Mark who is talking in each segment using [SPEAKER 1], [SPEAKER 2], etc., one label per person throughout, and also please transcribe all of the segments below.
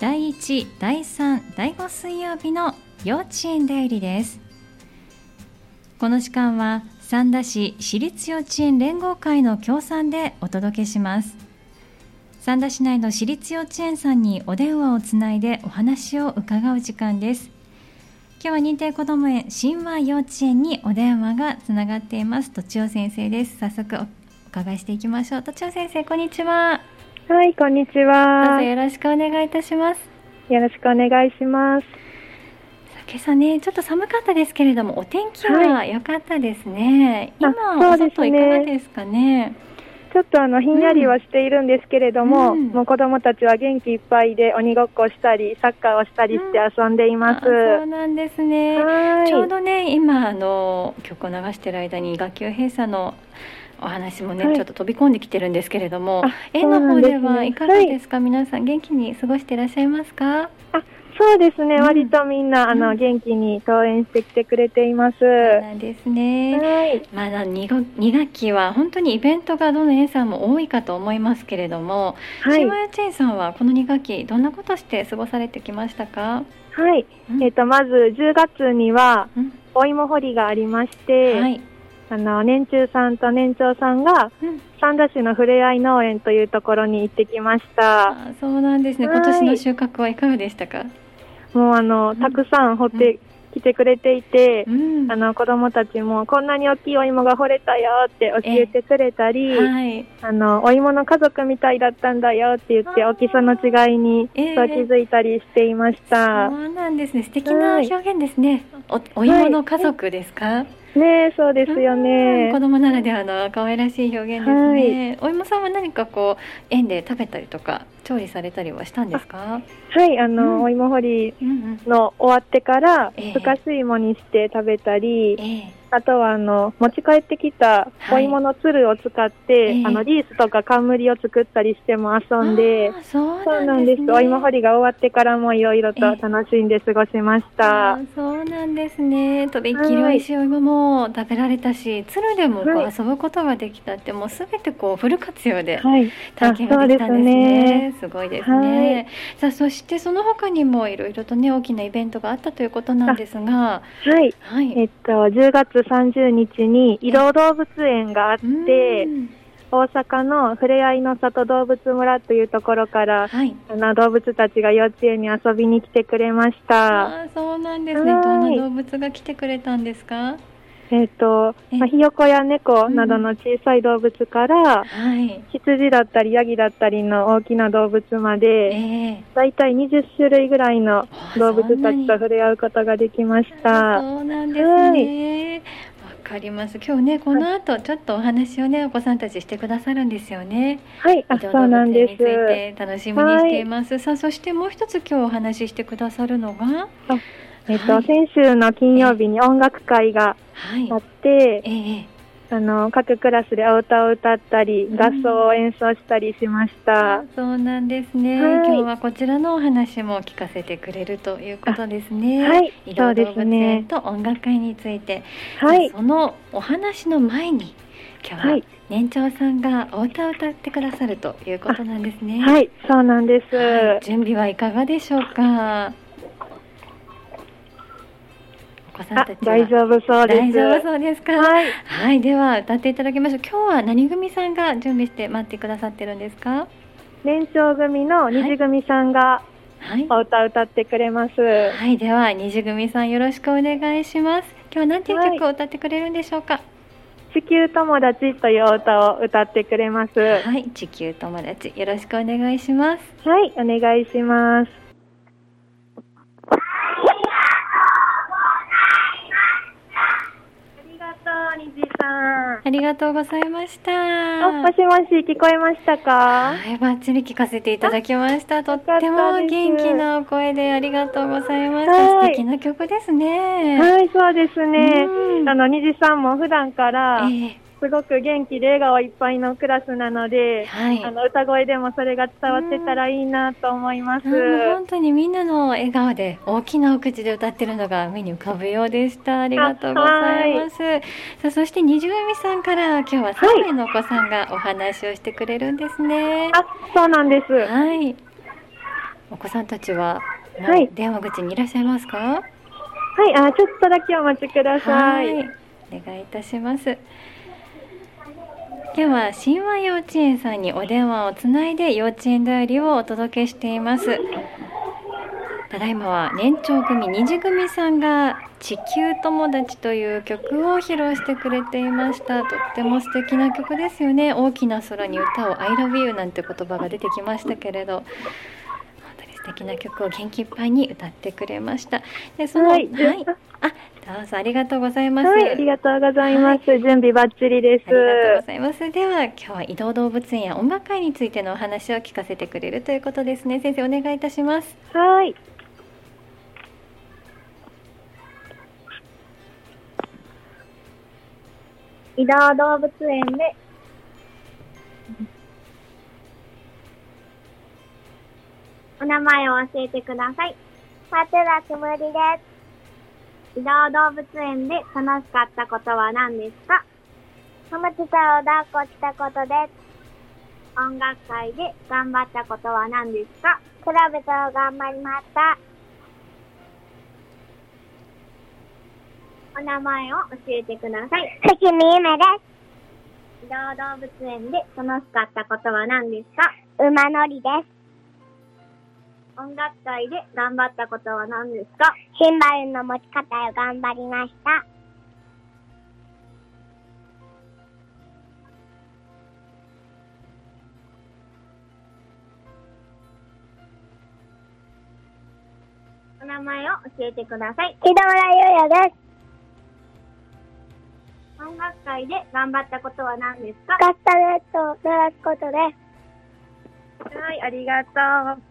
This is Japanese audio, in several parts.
[SPEAKER 1] 第1第3第5水曜日の幼稚園だよりです。この時間は三田市私立幼稚園連合会の協賛でお届けします。三田市内の私立幼稚園さんにお電話をつないでお話を伺う時間です。今日は認定こども園神話幼稚園にお電話がつながっています。とちお先生です。早速お伺いしていきましょう。とちお先生こんにちは。
[SPEAKER 2] はい、こんにちは。
[SPEAKER 1] どうぞよろしくお願いいたします。
[SPEAKER 2] よろしくお願いします。
[SPEAKER 1] 今朝ね、ちょっと寒かったですけれども、お天気は良かったですね。はい、今、お外いかがですかね？
[SPEAKER 2] ちょっとあのひんやりはしているんですけれども、うん、もう子供たちは元気いっぱいで鬼ごっこしたり、サッカーをしたりして遊んでいます。うん、
[SPEAKER 1] そうなんですね。ちょうどね、今あの曲を流している間に学級閉鎖のお話もね、はい、ちょっと飛び込んできてるんですけれども、園の方ではいかがですか、はい、皆さん元気に過ごしていらっしゃいますか？
[SPEAKER 2] あそうですね、うん、割とみんなあの、元気に登園してきてくれています。そう
[SPEAKER 1] なんですね。はい、まだ 2, 2学期は本当にイベントがどの園さんも多いかと思いますけれども、はい、島屋チェンさんはこの2学期どんなことして過ごされてきましたか？
[SPEAKER 2] はい、うん、えっ、ー、とまず10月には、お芋掘りがありまして、はい、あの年中さんと年長さんが、三田市のふれあい農園というところに行ってきました。
[SPEAKER 1] そうなんですね。今年の収穫はいかがでしたか？
[SPEAKER 2] もうあの、たくさん掘ってきてくれていて、うん、あの子供たちもこんなに大きいお芋が掘れたよって教えてくれたり、はい、あのお芋の家族みたいだったんだよって言って大きさの違いにそう気づいたりしていました。
[SPEAKER 1] そうなんですね。素敵な表現ですね。はい、おお芋の家族ですか？はい
[SPEAKER 2] ねそうですよね。
[SPEAKER 1] 子供ならではの可愛らしい表現ですね。はい、お芋さんは何かこう園で食べたりとか調理されたりはしたんですか？
[SPEAKER 2] はい、あの、うん、お芋掘りの終わってから、ふかす芋にして食べたり。えーあとはあの持ち帰ってきたお芋のつるを使って、はい、あのリースとか冠を作ったりしても遊んで、
[SPEAKER 1] そう
[SPEAKER 2] なんです、ね、お芋掘りが終わってからもいろいろと楽しんで過ごしました。
[SPEAKER 1] そうなんですね。とびっきり美味しいお芋も食べられたし、つるでもこう遊ぶことができたって、もうすべてこうフル活用で体験ができたんですね。すすごいですね。さあそしてその他にもいろいろとね大きなイベントがあったということなんですが、
[SPEAKER 2] はい、はい、えっと10月30日に移動動物園があって、大阪のふれあいの里動物村というところから、はい、あの動物たちが幼稚園に遊びに来てくれました。
[SPEAKER 1] あそうなんですね。どんな動物が来てくれたんですか。
[SPEAKER 2] えっ、ー、と、まあ、ひよこや猫などの小さい動物から、うんはい、羊だったりヤギだったりの大きな動物まで、えー、だいたい20種類ぐらいの動物たちと触れ合うことができました。
[SPEAKER 1] そうなんですね。わ、かります。今日ね、この後ちょっとお話をね、お子さんたちしてくださるんですよね。
[SPEAKER 2] はい、あ、そうなんです。
[SPEAKER 1] 楽しみにしています。はい、さあ、そしてもう一つ今日お話ししてくださるのが。
[SPEAKER 2] えっと、はい、先週の金曜日に音楽会があって、はいえー、あの各クラスでお歌を歌ったり、合奏を演奏したりしました。
[SPEAKER 1] そうなんですね、はい、今日はこちらのお話も聞かせてくれるということですね。
[SPEAKER 2] はい、そうですね。
[SPEAKER 1] と音楽会について、はい、そのお話の前に今日は年長さんがお歌を歌ってくださるということなんですね。
[SPEAKER 2] はい、そうなんです、は
[SPEAKER 1] い、準備はいかがでしょうか？子さんたち
[SPEAKER 2] 大丈夫そうです。
[SPEAKER 1] 大丈夫そうですか？はい、はい、では歌っていただきましょう。今日は何組さんが準備して待ってくださってるんですか？
[SPEAKER 2] 年長組の二次組さんが、はい、お歌歌ってくれます、
[SPEAKER 1] はい、はい、では二次組さんよろしくお願いします。今日は何ていう曲を歌ってくれるんでしょうか、はい
[SPEAKER 2] 地球友達という歌を歌ってくれます。
[SPEAKER 1] はい、地球友達よろしくお願いします。
[SPEAKER 2] はい、お願いします。
[SPEAKER 1] ありがとうございました。
[SPEAKER 2] あ、もしもし、聞こえましたか？
[SPEAKER 1] はい、バッチリ聞かせていただきました。とっても元気なお声でありがとうございました。素敵な曲ですね。
[SPEAKER 2] はい、そうですね。あの、虹さんも普段から、えーすごく元気で笑顔いっぱいのクラスなので、はい、あの歌声でもそれが伝わってたらいいなと思います。
[SPEAKER 1] 本当にみんなの笑顔で大きなお口で歌ってるのが目に浮かぶようでした。ありがとうございます。さあそして二十海さんから今日は3名のお子さんがお話をしてくれるんですね。
[SPEAKER 2] あ、そうなんです。
[SPEAKER 1] はい。お子さんたちは、はい、電話口にいらっしゃいますか？は
[SPEAKER 2] い、あ、ちょっとだけお待ちください。い
[SPEAKER 1] お願いいたします。では神話幼稚園さんにお電話をつないで幼稚園代理をお届けしています。ただいまは年長組二次組さんが「地球友達」という曲を披露してくれていました。とっても素敵な曲ですよね。大きな空に歌を「I love you」なんて言葉が出てきましたけれど。素敵な曲を元気いっぱいに歌ってくれましたでその、はい、はい、あどうぞありがとうございます。は
[SPEAKER 2] い、ありがとうございます。はい、準備バッチリです。あり
[SPEAKER 1] がとうございます。では今日は移動動物園や音楽会についてのお話を聞かせてくれるということですね。先生お願いいたします。
[SPEAKER 2] はい。移動動物園で、お名前を教えてください。
[SPEAKER 3] 松田つむりです。移動動物園で楽しかったことは何ですか？ハムスターを抱っこしたことです。音楽会で頑張ったことは何ですか？クラブと頑張りました。お名前を教えてください。関見ゆめです。移動動物園で楽しかったことは何ですか？馬乗りです。音楽会で頑張ったことは何ですか？シンバルの持ち方を頑張りました。お名前を教えてください。木田村優也です。音楽会で頑張ったことは何ですか？カスタネットを鳴らすことです。
[SPEAKER 2] はい、ありがとう。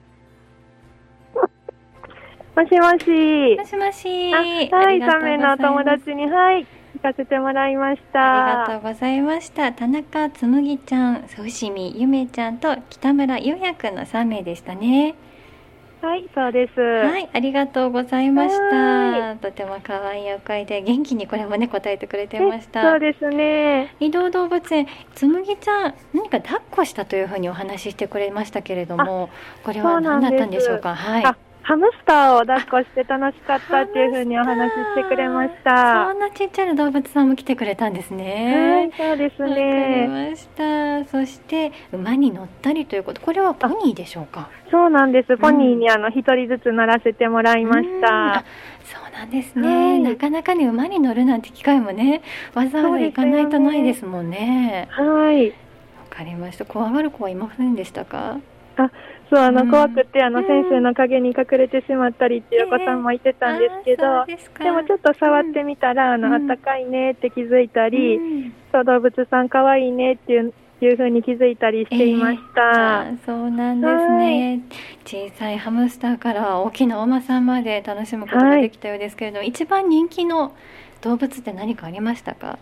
[SPEAKER 2] もしもし。
[SPEAKER 1] もしもし。
[SPEAKER 2] はい、3名のお友達に、はい、聞かせてもらいました。
[SPEAKER 1] ありがとうございました。田中つむぎちゃん、伏見ゆめちゃんと北村ゆうやくんの3名でしたね。
[SPEAKER 2] はい、そうです。
[SPEAKER 1] はい、ありがとうございました。とても可愛いお声で元気にこれもね答えてくれてました。
[SPEAKER 2] そうですね。
[SPEAKER 1] 移動動物園つむぎちゃん何か抱っこしたというふうにお話ししてくれましたけれども、これは何だったんでしょうか？はい。
[SPEAKER 2] ハムスターを抱っこして楽しかったっていうふうにお話ししてくれました。
[SPEAKER 1] そんなちっちゃな動物さんも来てくれたんですね。
[SPEAKER 2] はい、そうですね。
[SPEAKER 1] ました。そして馬に乗ったりということ、これはポニーでしょうか？
[SPEAKER 2] そうなんです。ポニーにあの一人ずつ乗らせてもらいました。
[SPEAKER 1] そうなんですね、はい、なかなかね馬に乗るなんて機会もねわざわざ行かないとないですもんね。
[SPEAKER 2] はい。わ
[SPEAKER 1] かりました。怖がる子はいませんでしたか？
[SPEAKER 2] あ、そうあの、怖くてあの、先生の陰に隠れてしまったりっていうお子さんもいてたんですけど、でもちょっと触ってみたら、あの、あったかいねって気づいたり、そう動物さん可愛いねっていういうふうに気づいたりしていました。
[SPEAKER 1] えー、そうなんですね。小さいハムスターから大きなお馬さんまで楽しむことができたようですけれども、はい、一番人気の動物って何かありましたか？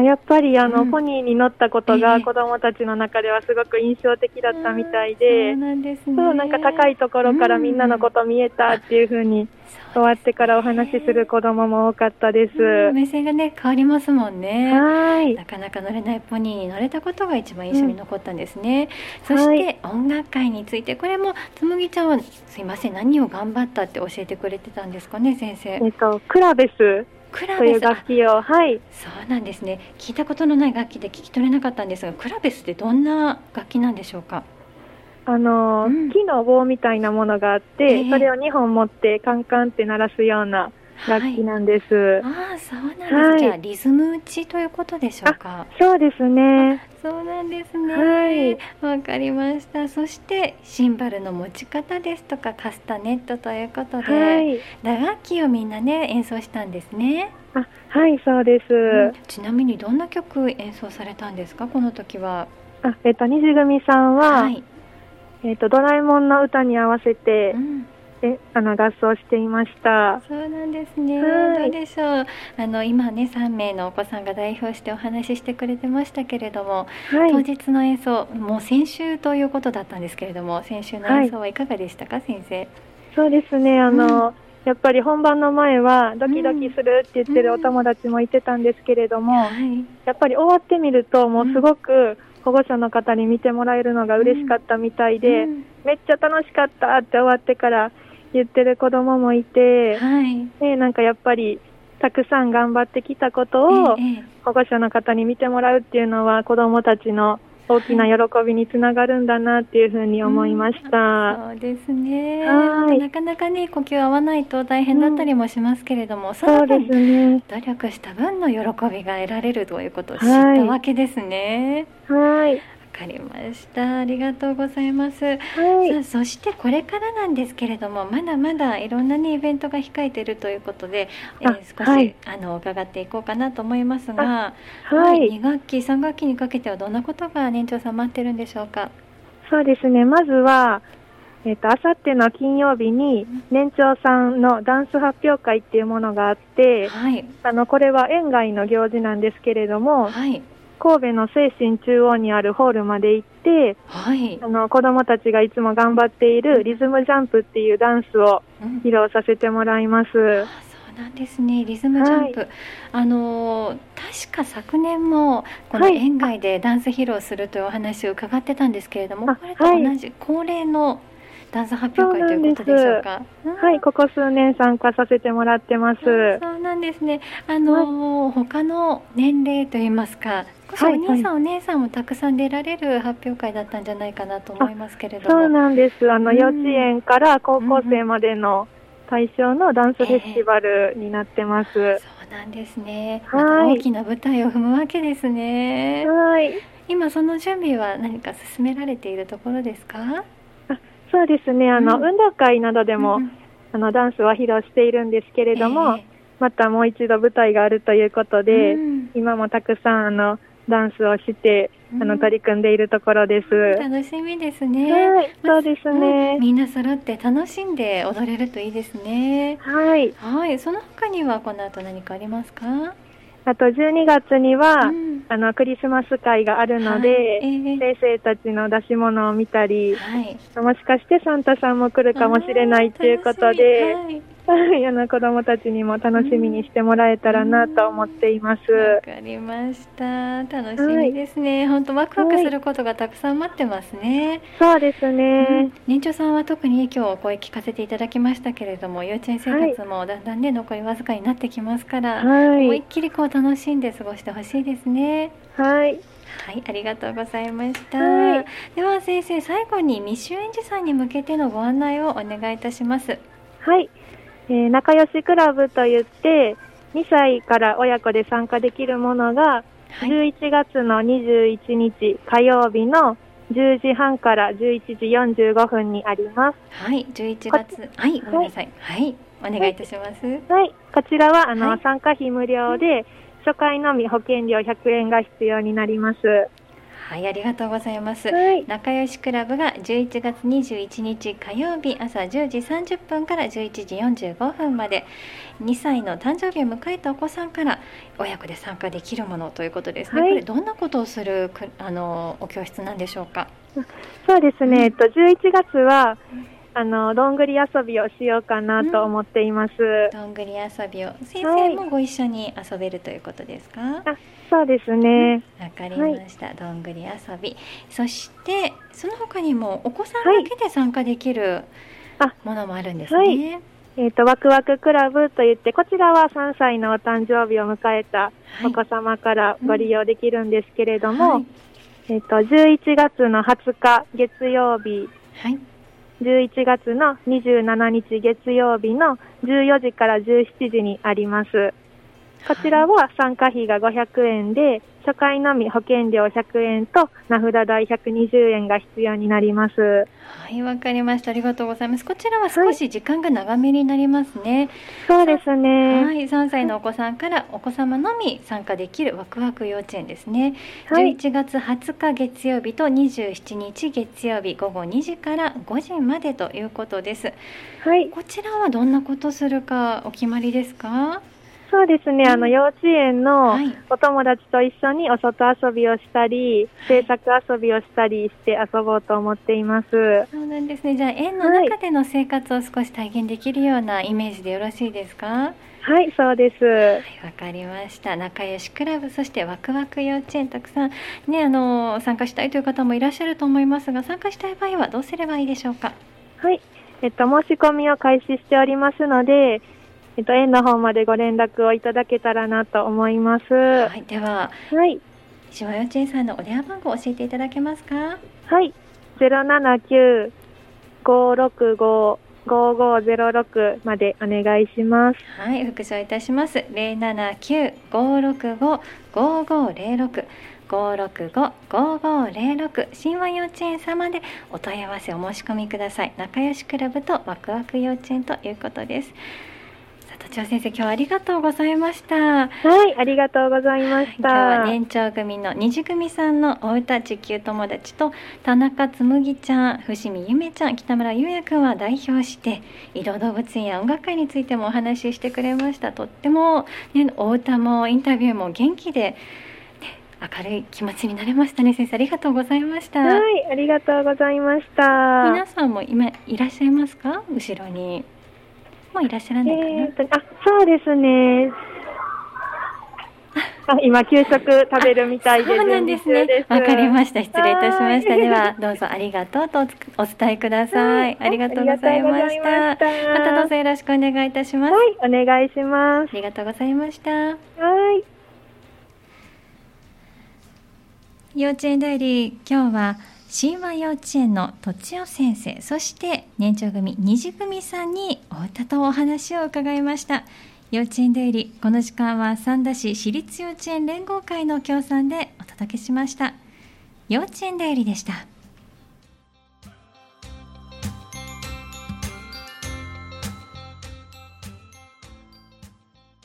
[SPEAKER 2] やっぱりあの、うん、ポニーに乗ったことが子供たちの中ではすごく印象的だったみたいで、
[SPEAKER 1] そうなんですね。
[SPEAKER 2] そうなんか高いところからみんなのこと見えたっていうふうに、終わってからお話しする子供も多かったです。
[SPEAKER 1] 目線がね変わりますもんね。
[SPEAKER 2] はい。
[SPEAKER 1] なかなか乗れないポニーに乗れたことが一番印象に残ったんですね。うん、そして音楽会についてこれもつむぎちゃんはすいません何を頑張ったって教えてくれてたんですかね先生。
[SPEAKER 2] えっとクラベスクラベス。楽器を。はい。
[SPEAKER 1] そうなんですね。聞いたことのない楽器で聞き取れなかったんですがクラベスってどんな楽器なんでしょうか？
[SPEAKER 2] あの、うん、木の棒みたいなものがあって、えー、それを2本持ってカンカンって鳴らすような楽器なんです。はい、
[SPEAKER 1] ああ、そうなんです、はい、リズム打ちということでしょうか。
[SPEAKER 2] そうですね。
[SPEAKER 1] そうなんですね。はい。わかりました。そしてシンバルの持ち方ですとかカスタネットということで、はい、打楽器をみんなね演奏したんですね。
[SPEAKER 2] あ、はい、そうです、う
[SPEAKER 1] ん、ちなみにどんな曲演奏されたんですか？この時は。
[SPEAKER 2] あ、えっと西組さんは、はい、えっとドラえもんの歌に合わせて。うんであの合奏していました。
[SPEAKER 1] そうなんですね、はい、どうでしょう。あの今ね3名のお子さんが代表してお話ししてくれてましたけれども、はい、当日の演奏もう先週ということだったんですけれども先週の演奏はい。かがでしたか、はい、先生？
[SPEAKER 2] そうですね。あの、うん。やっぱり本番の前はドキドキするって言ってるお友達もいてたんですけれども、うん。うんはい、やっぱり終わってみるともうすごく保護者の方に見てもらえるのが嬉しかったみたいで、うん、めっちゃ楽しかったって終わってから言ってる子供もいて、はい、ね、なんかやっぱりたくさん頑張ってきたことを保護者の方に見てもらうっていうのは子供たちの大きな喜びにつながるんだなっていうふうに思いました。
[SPEAKER 1] うん、そうですね。なかなかね呼吸合わないと大変だったりもしますけれども、うん、その分、ね、努力した分の喜びが得られるということを知ったわけですね。
[SPEAKER 2] はい。
[SPEAKER 1] かりました。ありがとうございます、はい、さあそしてこれからなんですけれどもまだまだいろんなねイベントが控えているということで、えー、少し、はい、あの伺っていこうかなと思いますが、はい、2学期3学期にかけてはどんなことが年長さん待ってるんでしょうか？
[SPEAKER 2] そうですね。まずはえっ、ー、と、あさっての金曜日に年長さんのダンス発表会っていうものがあって、はい、あの、これは園外の行事なん。ですけれども、はい、神戸の精神中央にあるホールまで行って、はい、あの子供たちがいつも頑張っているリズムジャンプっていうダンスを披露させてもらいます。うん
[SPEAKER 1] そうなんですね。リズムジャンプ、はい、あの確か昨年もこの園外でダンス披露するというお話を伺ってたんですけれども、はい、これと同じ恒例のダンス発表会ということでしょうか？
[SPEAKER 2] はい、ここ数年参加させてもらってます。
[SPEAKER 1] そうなんですね。あの、はい、他の年齢といいますか、はい、お兄さん、お姉さんもたくさん出られる発表会だったんじゃないかなと思いますけれど
[SPEAKER 2] も。そうなんです。あの、幼稚園から高校生までの対象のダンスフェスティバルになってます。えー、
[SPEAKER 1] そうなんですね。ま、大きな舞台を踏むわけですね。
[SPEAKER 2] はい。
[SPEAKER 1] 今その準備は何か進められているところですか？
[SPEAKER 2] そうですね、あの、うん、運動会などでも、うん、あの、ダンスは披露しているんですけれども、えー、またもう一度舞台があるということで、うん、今もたくさん、あの、ダンスをして、あの、取り組んでいるところです。
[SPEAKER 1] 楽しみですね。
[SPEAKER 2] はい、そうですね、
[SPEAKER 1] みんな揃って楽しんで踊れるといいですね。
[SPEAKER 2] はい。
[SPEAKER 1] はい、その他にはこの後何かありますか？
[SPEAKER 2] あと12月には、うん、あのクリスマス会があるので、はい。えー、先生たちの出し物を見たり、はい、もしかしてサンタさんも来るかもしれないということで、あの子供たちにも楽しみにしてもらえたらなと思っています。わ、
[SPEAKER 1] かりました。楽しみですね。本、は、当、ワクワクすることがたくさん待ってますね。
[SPEAKER 2] そうですね、うん、
[SPEAKER 1] 年長さんは特に今日お声聞かせていただきましたけれども、幼稚園生活もだんだんね、残りわずかになってきますから、はい、思いっきりこう楽しんで過ごしてほしいですね。
[SPEAKER 2] はい。
[SPEAKER 1] はい、ありがとうございました。はい、では先生、最後に未就園児さんに向けてのご案内をお願いいたします。
[SPEAKER 2] はい。えー、仲良しクラブといって2歳から親子で参加できるものが、はい、11月の21日火曜日の10時半から11時45分にあります。
[SPEAKER 1] はい、11月、はい、ごめんなさい。はい、はい、お願いいたします。
[SPEAKER 2] はい、こちらはあの、はい、参加費無料で、初回のみ保険料100円が必要になります。
[SPEAKER 1] はい、ありがとうございます。はい、仲良しクラブが11月21日火曜日朝10時30分から11時45分まで2歳の誕生日を迎えたお子さんから親子で参加できるものということですね。はい、これどんなことをするあのお教室なんでしょうか？
[SPEAKER 2] そうですね。えっと11月は、あのどんぐり遊びをしようかなと思っています。うん、
[SPEAKER 1] どんぐり遊びを先生もご一緒に遊べるということですか？は
[SPEAKER 2] い、あ、そうですね。
[SPEAKER 1] わ、うん、かりました、はい、どんぐり遊び。そしてその他にもお子さんだけで参加できるものもあるんですね。はい、
[SPEAKER 2] えっ、ー、とワクワククラブといってこちらは3歳のお誕生日を迎えたお子様からご利用できるんですけれども、えっ、ー、と11月の20日月曜日。11月の27日月曜日の14時から17時にあります。こちらは参加費が500円で、初回のみ保険料100円と名札代120円が必要になります。は
[SPEAKER 1] い、わかりました。ありがとうございます。こちらは少し時間が長めになりますね。
[SPEAKER 2] はい、そうですね。
[SPEAKER 1] はい、3歳のお子さんからお子様のみ参加できるワクワク幼稚園ですね。はい、11月20日月曜日と27日月曜日午後2時から5時までということです。はい。こちらはどんなことするかお決まりですか？
[SPEAKER 2] そうですね、あの幼稚園のお友達と一緒にお外遊びをしたり、制作遊びをしたりして遊ぼうと思っています。
[SPEAKER 1] そうなんですね。じゃあ園の中での生活を少し体験できるようなイメージでよろしいですか？
[SPEAKER 2] はい、そうです。わ、
[SPEAKER 1] かりました。仲良しクラブ、そしてワクワク幼稚園、たくさんね、あの参加したいという方もいらっしゃると思いますが、参加したい場合はどうすればいいでしょうか？
[SPEAKER 2] はい、えっと申し込みを開始しておりますので、えっと園の方までご連絡をいただけたらなと思います。は
[SPEAKER 1] い、では、
[SPEAKER 2] はい、
[SPEAKER 1] 石和幼稚園さんのお電話番号を教えていただけますか？
[SPEAKER 2] はい、ゼロ七九五六五5506までお願いします。
[SPEAKER 1] はい、復唱いたします。079-565-5506 565-5506新和幼稚園様でお問い合わせお申し込みください仲良しクラブとワクワク幼稚園ということです長先生今日はありがとうございました。
[SPEAKER 2] はいありがとうございました。今日
[SPEAKER 1] は年長組の二次組さんのお歌地球友達と田中つむぎちゃん伏見ゆめちゃん北村優也くんは代表して移動動物園や音楽会についてもお話ししてくれましたとっても、ね、お歌もインタビューも元気で明るい気持ちになれましたね先生ありがとうございました
[SPEAKER 2] はいありがとうございました。
[SPEAKER 1] 皆さんも今いらっしゃいますか？後ろにもういらっしゃらないかな、えー、
[SPEAKER 2] あそうですね。あ今給食食べるみたいで
[SPEAKER 1] そうなんですね。わかりました。失礼いたしました。ではどうぞありがとうとお伝えください。ありがとうございました。また。どうぞよろしくお願いいたします。
[SPEAKER 2] はいお願いします。
[SPEAKER 1] ありがとうございました。
[SPEAKER 2] はい。
[SPEAKER 1] 幼稚園代理今日は神話幼稚園のとちお先生そして年長組二次組さんにお歌とお話を伺いました。幼稚園出入りこの時間は三田市私立幼稚園連合会の協賛でお届けしました。幼稚園出入りでした。